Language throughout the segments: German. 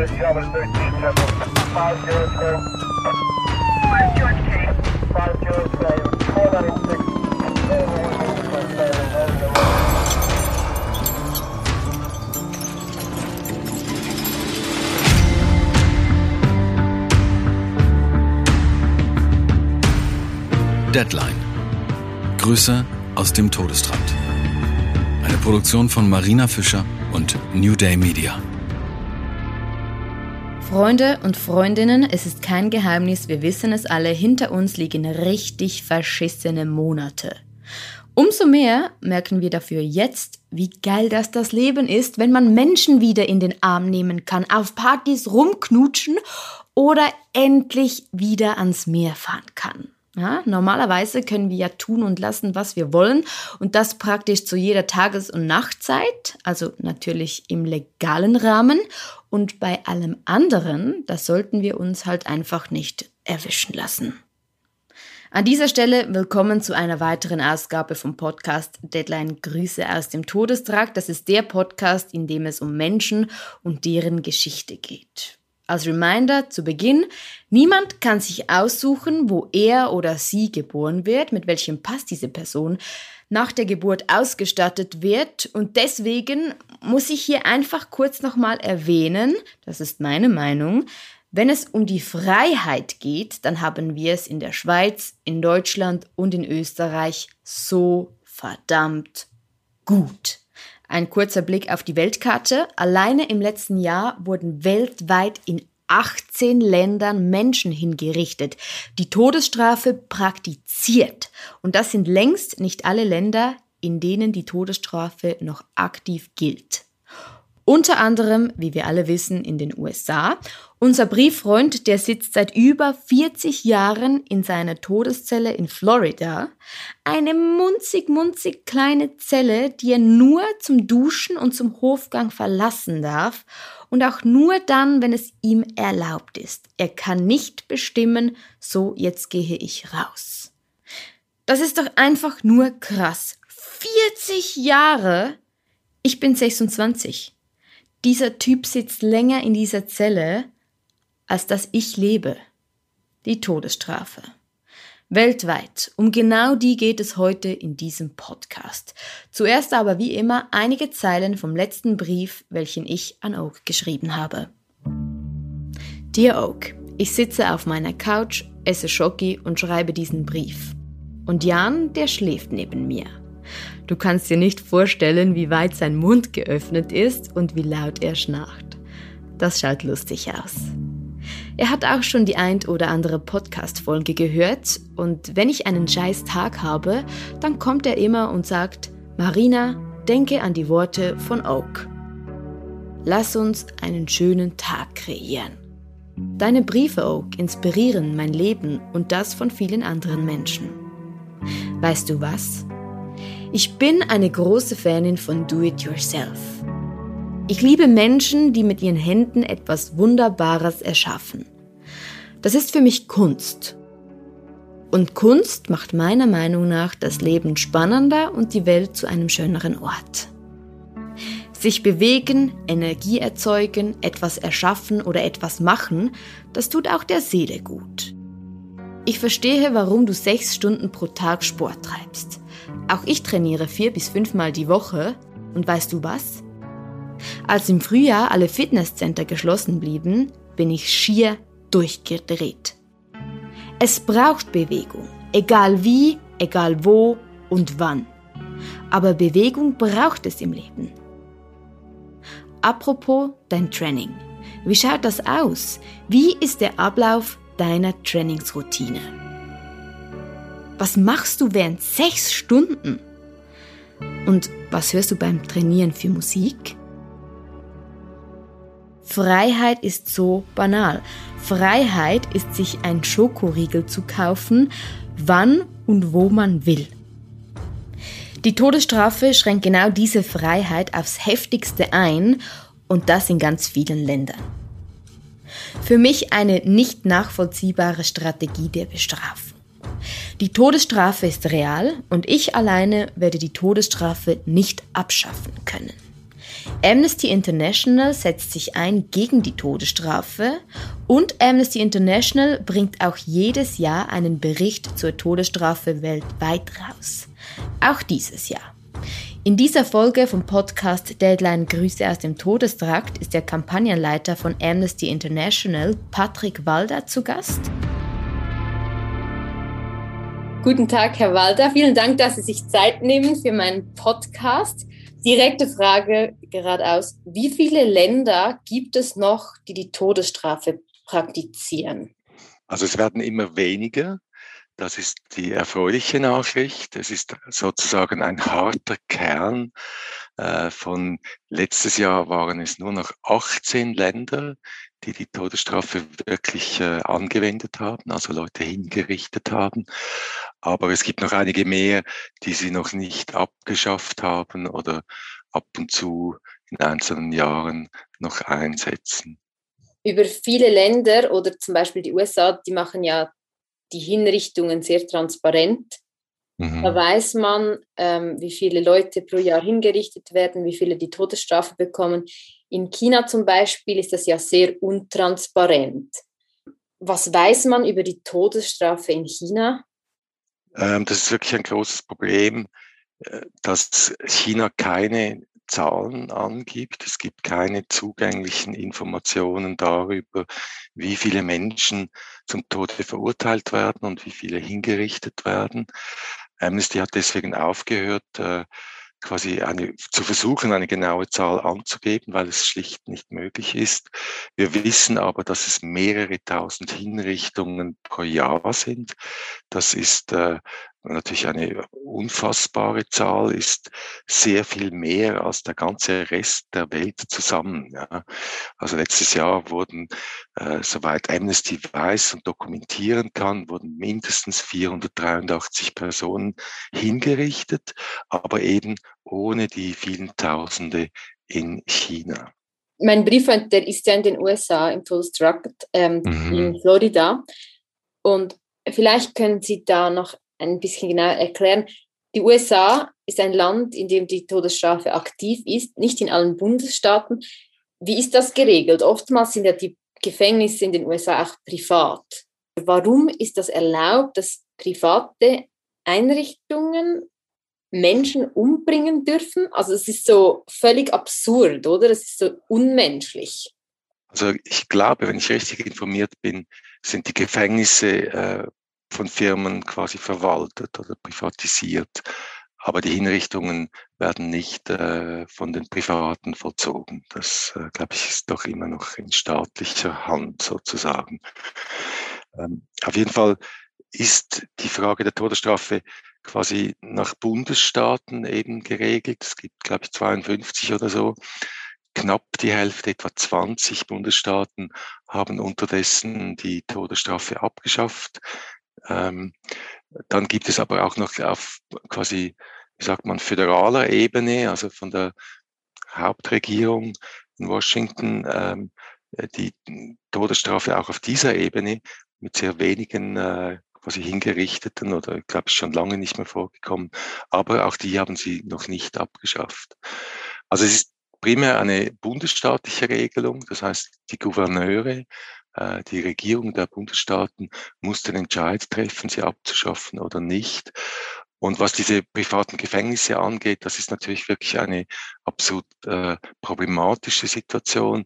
George K. 5 George K. 496. Deadline. Grüße aus dem Todestrand. Eine Produktion von Marina Fischer und New Day Media. Freunde und Freundinnen, es ist kein Geheimnis, wir wissen es alle, hinter uns liegen richtig verschissene Monate. Umso mehr merken wir dafür jetzt, wie geil das das Leben ist, wenn man Menschen wieder in den Arm nehmen kann, auf Partys rumknutschen oder endlich wieder ans Meer fahren kann. Ja, normalerweise können wir ja tun und lassen, was wir wollen und das praktisch zu jeder Tages- und Nachtzeit, also natürlich im legalen Rahmen und bei allem anderen, das sollten wir uns halt einfach nicht erwischen lassen. An dieser Stelle willkommen zu einer weiteren Ausgabe vom Podcast Deadline Grüße aus dem Todestrakt. Das ist der Podcast, in dem es um Menschen und deren Geschichte geht. Als Reminder zu Beginn, niemand kann sich aussuchen, wo er oder sie geboren wird, mit welchem Pass diese Person nach der Geburt ausgestattet wird. Und deswegen muss ich hier einfach kurz nochmal erwähnen, das ist meine Meinung, wenn es um die Freiheit geht, dann haben wir es in der Schweiz, in Deutschland und in Österreich so verdammt gut. Ein kurzer Blick auf die Weltkarte. Alleine im letzten Jahr wurden weltweit in 18 Ländern Menschen hingerichtet, die Todesstrafe praktiziert. Und das sind längst nicht alle Länder, in denen die Todesstrafe noch aktiv gilt. Unter anderem, wie wir alle wissen, in den USA. Unser Brieffreund, der sitzt seit über 40 Jahren in seiner Todeszelle in Florida. Eine munzig, munzig kleine Zelle, die er nur zum Duschen und zum Hofgang verlassen darf. Und auch nur dann, wenn es ihm erlaubt ist. Er kann nicht bestimmen, so jetzt gehe ich raus. Das ist doch einfach nur krass. 40 Jahre? Ich bin 26 dieser Typ sitzt länger in dieser Zelle, als dass ich lebe. Die Todesstrafe. Weltweit. Um genau die geht es heute in diesem Podcast. Zuerst aber wie immer einige Zeilen vom letzten Brief, welchen ich an Oak geschrieben habe. Dear Oak, ich sitze auf meiner Couch, esse Schoki und schreibe diesen Brief. Und Jan, der schläft neben mir. Du kannst dir nicht vorstellen, wie weit sein Mund geöffnet ist und wie laut er schnarcht. Das schaut lustig aus. Er hat auch schon die ein oder andere Podcast-Folge gehört und wenn ich einen scheiß Tag habe, dann kommt er immer und sagt, Marina, denke an die Worte von Oak. Lass uns einen schönen Tag kreieren. Deine Briefe, Oak, inspirieren mein Leben und das von vielen anderen Menschen. Weißt du was? Ich bin eine große Fanin von Do-It-Yourself. Ich liebe Menschen, die mit ihren Händen etwas Wunderbares erschaffen. Das ist für mich Kunst. Und Kunst macht meiner Meinung nach das Leben spannender und die Welt zu einem schöneren Ort. Sich bewegen, Energie erzeugen, etwas erschaffen oder etwas machen, das tut auch der Seele gut. Ich verstehe, warum du sechs Stunden pro Tag Sport treibst. Auch ich trainiere vier bis fünfmal die Woche. Und weißt du was? Als im Frühjahr alle Fitnesscenter geschlossen blieben, bin ich schier durchgedreht. Es braucht Bewegung, egal wie, egal wo und wann. Aber Bewegung braucht es im Leben. Apropos dein Training. Wie schaut das aus? Wie ist der Ablauf deiner Trainingsroutine? Was machst du während sechs Stunden? Und was hörst du beim Trainieren für Musik? Freiheit ist so banal. Freiheit ist sich ein Schokoriegel zu kaufen, wann und wo man will. Die Todesstrafe schränkt genau diese Freiheit aufs heftigste ein und das in ganz vielen Ländern. Für mich eine nicht nachvollziehbare Strategie der Bestrafung. Die Todesstrafe ist real und ich alleine werde die Todesstrafe nicht abschaffen können. Amnesty International setzt sich ein gegen die Todesstrafe und Amnesty International bringt auch jedes Jahr einen Bericht zur Todesstrafe weltweit raus. Auch dieses Jahr. In dieser Folge vom Podcast Deadline Grüße aus dem Todestrakt ist der Kampagnenleiter von Amnesty International, Patrick Walder, zu Gast. Guten Tag, Herr Walder. Vielen Dank, dass Sie sich Zeit nehmen für meinen Podcast. Direkte Frage geradeaus. Wie viele Länder gibt es noch, die die Todesstrafe praktizieren? Also es werden immer weniger. Das ist die erfreuliche Nachricht. Es ist sozusagen ein harter Kern. Äh, von letztes Jahr waren es nur noch 18 Länder, die die Todesstrafe wirklich äh, angewendet haben, also Leute hingerichtet haben. Aber es gibt noch einige mehr, die sie noch nicht abgeschafft haben oder ab und zu in einzelnen Jahren noch einsetzen. Über viele Länder oder zum Beispiel die USA, die machen ja die Hinrichtungen sehr transparent. Mhm. Da weiß man, ähm, wie viele Leute pro Jahr hingerichtet werden, wie viele die Todesstrafe bekommen. In China zum Beispiel ist das ja sehr untransparent. Was weiß man über die Todesstrafe in China? Ähm, das ist wirklich ein großes Problem, äh, dass China keine Zahlen angibt. Es gibt keine zugänglichen Informationen darüber, wie viele Menschen zum Tode verurteilt werden und wie viele hingerichtet werden. Amnesty hat deswegen aufgehört, äh, quasi eine, zu versuchen, eine genaue Zahl anzugeben, weil es schlicht nicht möglich ist. Wir wissen aber, dass es mehrere tausend Hinrichtungen pro Jahr sind. Das ist äh, natürlich eine unfassbare Zahl, ist sehr viel mehr als der ganze Rest der Welt zusammen. Ja. Also letztes Jahr wurden, äh, soweit Amnesty weiß und dokumentieren kann, wurden mindestens 483 Personen hingerichtet, aber eben ohne die vielen Tausende in China. Mein Brieffreund, der ist ja in den USA im Todesdrakt ähm, mhm. in Florida. Und vielleicht können Sie da noch ein bisschen genauer erklären. Die USA ist ein Land, in dem die Todesstrafe aktiv ist, nicht in allen Bundesstaaten. Wie ist das geregelt? Oftmals sind ja die Gefängnisse in den USA auch privat. Warum ist das erlaubt, dass private Einrichtungen Menschen umbringen dürfen? Also es ist so völlig absurd, oder? Es ist so unmenschlich. Also ich glaube, wenn ich richtig informiert bin, sind die Gefängnisse äh, von Firmen quasi verwaltet oder privatisiert. Aber die Hinrichtungen werden nicht äh, von den Privaten vollzogen. Das, äh, glaube ich, ist doch immer noch in staatlicher Hand sozusagen. Ähm, auf jeden Fall ist die Frage der Todesstrafe quasi nach Bundesstaaten eben geregelt. Es gibt, glaube ich, 52 oder so. Knapp die Hälfte, etwa 20 Bundesstaaten haben unterdessen die Todesstrafe abgeschafft. Ähm, dann gibt es aber auch noch auf quasi, wie sagt man, föderaler Ebene, also von der Hauptregierung in Washington, ähm, die Todesstrafe auch auf dieser Ebene mit sehr wenigen äh, quasi hingerichteten oder ich glaube schon lange nicht mehr vorgekommen, aber auch die haben sie noch nicht abgeschafft. Also es ist primär eine bundesstaatliche Regelung, das heißt die Gouverneure die Regierung der Bundesstaaten muss den Entscheid treffen, sie abzuschaffen oder nicht. Und was diese privaten Gefängnisse angeht, das ist natürlich wirklich eine absolut äh, problematische Situation.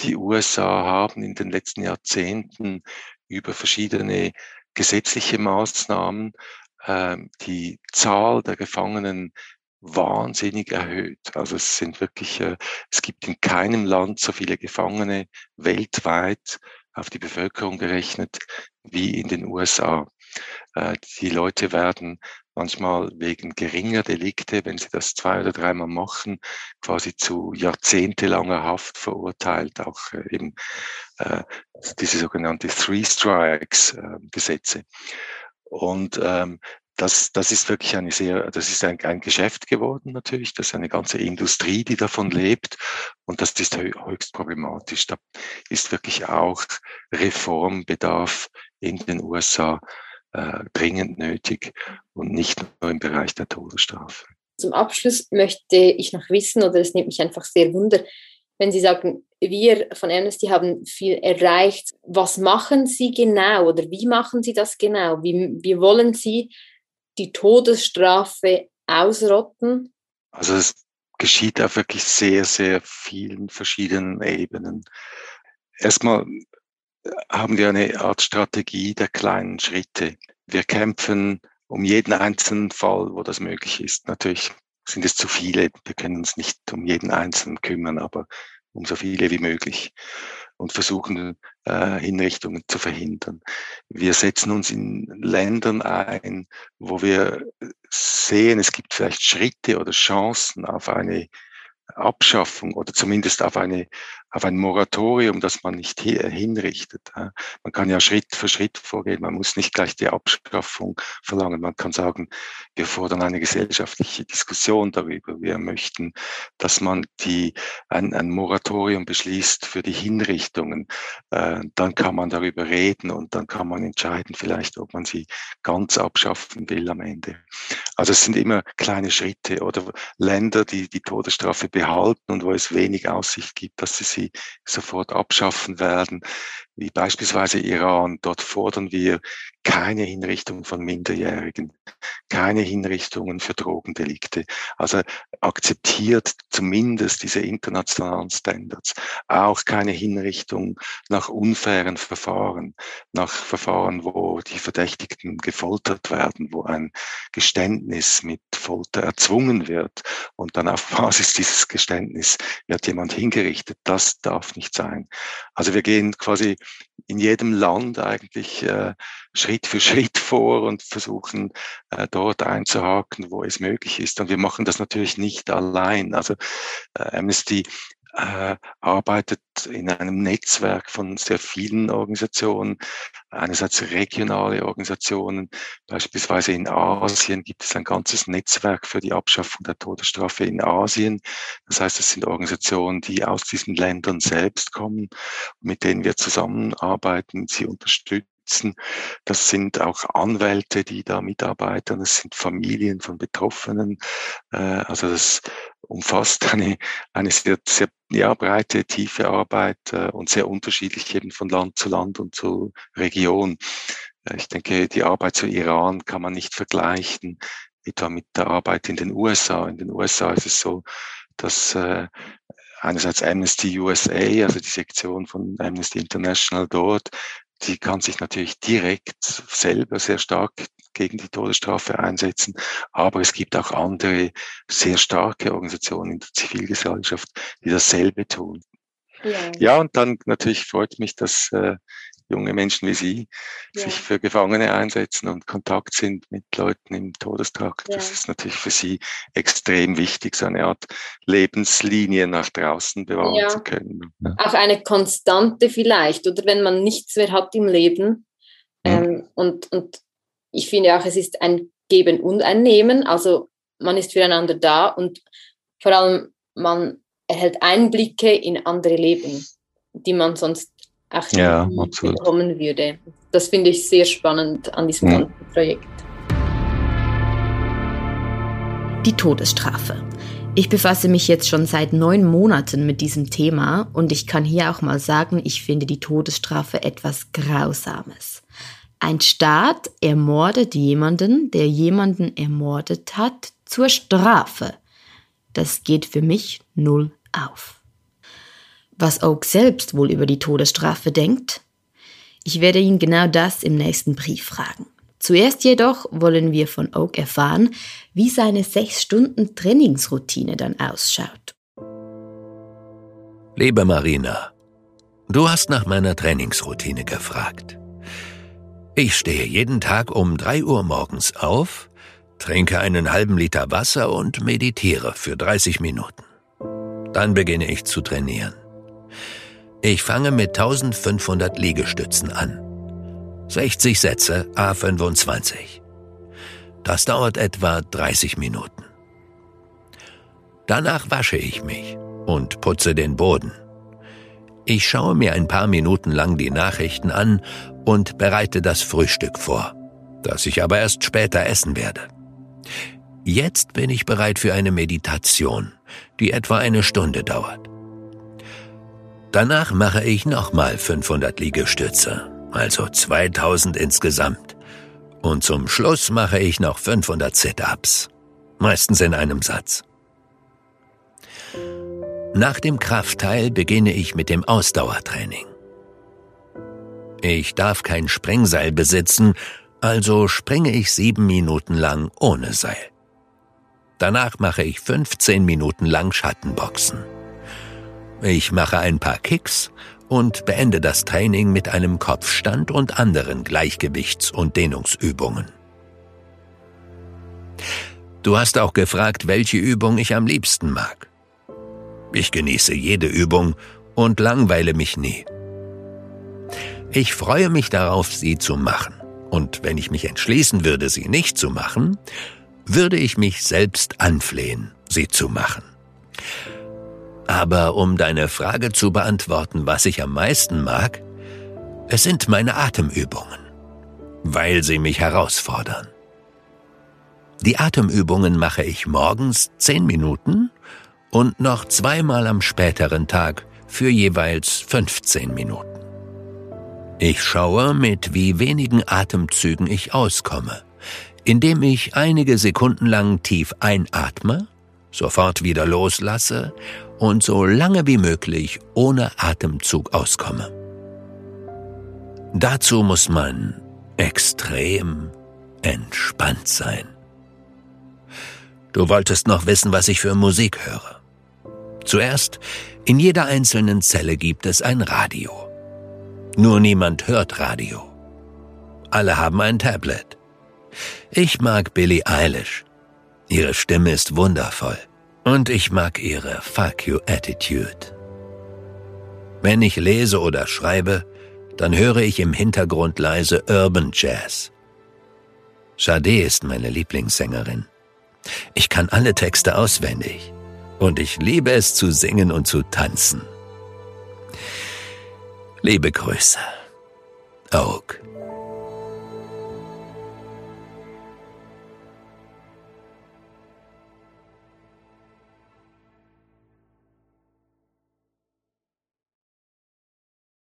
Die USA haben in den letzten Jahrzehnten über verschiedene gesetzliche Maßnahmen äh, die Zahl der Gefangenen wahnsinnig erhöht. Also es sind wirklich, äh, es gibt in keinem Land so viele Gefangene weltweit auf die Bevölkerung gerechnet wie in den USA. Äh, die Leute werden manchmal wegen geringer Delikte, wenn sie das zwei oder dreimal machen, quasi zu jahrzehntelanger Haft verurteilt, auch äh, eben äh, diese sogenannte Three Strikes Gesetze. Und ähm, das, das ist wirklich eine sehr, das ist ein, ein Geschäft geworden natürlich, das ist eine ganze Industrie, die davon lebt und das ist höchst problematisch. Da ist wirklich auch Reformbedarf in den USA äh, dringend nötig und nicht nur im Bereich der Todesstrafe. Zum Abschluss möchte ich noch wissen, oder es nimmt mich einfach sehr wunder, wenn Sie sagen, wir von Amnesty haben viel erreicht. Was machen Sie genau oder wie machen Sie das genau? Wie, wie wollen Sie die Todesstrafe ausrotten? Also es geschieht auf wirklich sehr, sehr vielen verschiedenen Ebenen. Erstmal haben wir eine Art Strategie der kleinen Schritte. Wir kämpfen um jeden einzelnen Fall, wo das möglich ist. Natürlich sind es zu viele. Wir können uns nicht um jeden einzelnen kümmern, aber um so viele wie möglich und versuchen, äh, Hinrichtungen zu verhindern. Wir setzen uns in Ländern ein, wo wir sehen, es gibt vielleicht Schritte oder Chancen auf eine Abschaffung oder zumindest auf eine auf ein Moratorium, das man nicht hinrichtet. Man kann ja Schritt für Schritt vorgehen. Man muss nicht gleich die Abschaffung verlangen. Man kann sagen, wir fordern eine gesellschaftliche Diskussion darüber. Wir möchten, dass man die, ein, ein Moratorium beschließt für die Hinrichtungen. Äh, dann kann man darüber reden und dann kann man entscheiden, vielleicht, ob man sie ganz abschaffen will am Ende. Also es sind immer kleine Schritte oder Länder, die die Todesstrafe behalten und wo es wenig Aussicht gibt, dass sie sie sofort abschaffen werden, wie beispielsweise Iran. Dort fordern wir keine Hinrichtung von Minderjährigen, keine Hinrichtungen für Drogendelikte. Also akzeptiert zumindest diese internationalen Standards. Auch keine Hinrichtung nach unfairen Verfahren, nach Verfahren, wo die Verdächtigten gefoltert werden, wo ein Geständnis mit Folter erzwungen wird und dann auf Basis dieses Geständnis wird jemand hingerichtet. Das darf nicht sein. Also wir gehen quasi in jedem Land eigentlich äh, Schritt für Schritt vor und versuchen äh, dort einzuhaken, wo es möglich ist. Und wir machen das natürlich nicht allein. Also äh, Amnesty äh, arbeitet in einem Netzwerk von sehr vielen Organisationen. Einerseits regionale Organisationen, beispielsweise in Asien gibt es ein ganzes Netzwerk für die Abschaffung der Todesstrafe in Asien. Das heißt, es sind Organisationen, die aus diesen Ländern selbst kommen, mit denen wir zusammenarbeiten, sie unterstützen das sind auch Anwälte, die da mitarbeiten. Das sind Familien von Betroffenen. Äh, also das umfasst eine, eine sehr, sehr ja, breite, tiefe Arbeit äh, und sehr unterschiedlich eben von Land zu Land und zu Region. Äh, ich denke, die Arbeit zu Iran kann man nicht vergleichen, etwa mit der Arbeit in den USA. In den USA ist es so, dass äh, einerseits Amnesty USA, also die Sektion von Amnesty International dort, die kann sich natürlich direkt selber sehr stark gegen die Todesstrafe einsetzen. Aber es gibt auch andere sehr starke Organisationen in der Zivilgesellschaft, die dasselbe tun. Ja, ja und dann natürlich freut mich, dass äh, junge Menschen wie Sie ja. sich für Gefangene einsetzen und Kontakt sind mit Leuten im Todestrakt. Ja. Das ist natürlich für Sie extrem wichtig, so eine Art Lebenslinie nach draußen bewahren ja. zu können. Auch eine Konstante vielleicht, oder wenn man nichts mehr hat im Leben. Mhm. Ähm, und, und ich finde auch, es ist ein Geben und ein Nehmen. Also man ist füreinander da und vor allem man erhält Einblicke in andere Leben, die man sonst auch ja, bekommen würde. Das finde ich sehr spannend an diesem ja. ganzen Projekt. Die Todesstrafe. Ich befasse mich jetzt schon seit neun Monaten mit diesem Thema und ich kann hier auch mal sagen, ich finde die Todesstrafe etwas Grausames. Ein Staat ermordet jemanden, der jemanden ermordet hat, zur Strafe. Das geht für mich null auf was Oak selbst wohl über die Todesstrafe denkt? Ich werde ihn genau das im nächsten Brief fragen. Zuerst jedoch wollen wir von Oak erfahren, wie seine sechs Stunden Trainingsroutine dann ausschaut. Liebe Marina, du hast nach meiner Trainingsroutine gefragt. Ich stehe jeden Tag um drei Uhr morgens auf, trinke einen halben Liter Wasser und meditiere für 30 Minuten. Dann beginne ich zu trainieren. Ich fange mit 1500 Liegestützen an. 60 Sätze A25. Das dauert etwa 30 Minuten. Danach wasche ich mich und putze den Boden. Ich schaue mir ein paar Minuten lang die Nachrichten an und bereite das Frühstück vor, das ich aber erst später essen werde. Jetzt bin ich bereit für eine Meditation, die etwa eine Stunde dauert. Danach mache ich nochmal 500 Liegestütze, also 2000 insgesamt. Und zum Schluss mache ich noch 500 Sit-ups, meistens in einem Satz. Nach dem Kraftteil beginne ich mit dem Ausdauertraining. Ich darf kein Sprengseil besitzen, also springe ich sieben Minuten lang ohne Seil. Danach mache ich 15 Minuten lang Schattenboxen. Ich mache ein paar Kicks und beende das Training mit einem Kopfstand und anderen Gleichgewichts- und Dehnungsübungen. Du hast auch gefragt, welche Übung ich am liebsten mag. Ich genieße jede Übung und langweile mich nie. Ich freue mich darauf, sie zu machen. Und wenn ich mich entschließen würde, sie nicht zu machen, würde ich mich selbst anflehen, sie zu machen. Aber um deine Frage zu beantworten, was ich am meisten mag, es sind meine Atemübungen, weil sie mich herausfordern. Die Atemübungen mache ich morgens zehn Minuten und noch zweimal am späteren Tag für jeweils 15 Minuten. Ich schaue, mit wie wenigen Atemzügen ich auskomme indem ich einige Sekunden lang tief einatme, sofort wieder loslasse und so lange wie möglich ohne Atemzug auskomme. Dazu muss man extrem entspannt sein. Du wolltest noch wissen, was ich für Musik höre. Zuerst, in jeder einzelnen Zelle gibt es ein Radio. Nur niemand hört Radio. Alle haben ein Tablet. Ich mag Billie Eilish. Ihre Stimme ist wundervoll. Und ich mag ihre Fuck You Attitude. Wenn ich lese oder schreibe, dann höre ich im Hintergrund leise Urban Jazz. Sade ist meine Lieblingssängerin. Ich kann alle Texte auswendig. Und ich liebe es zu singen und zu tanzen. Liebe Grüße. Oak.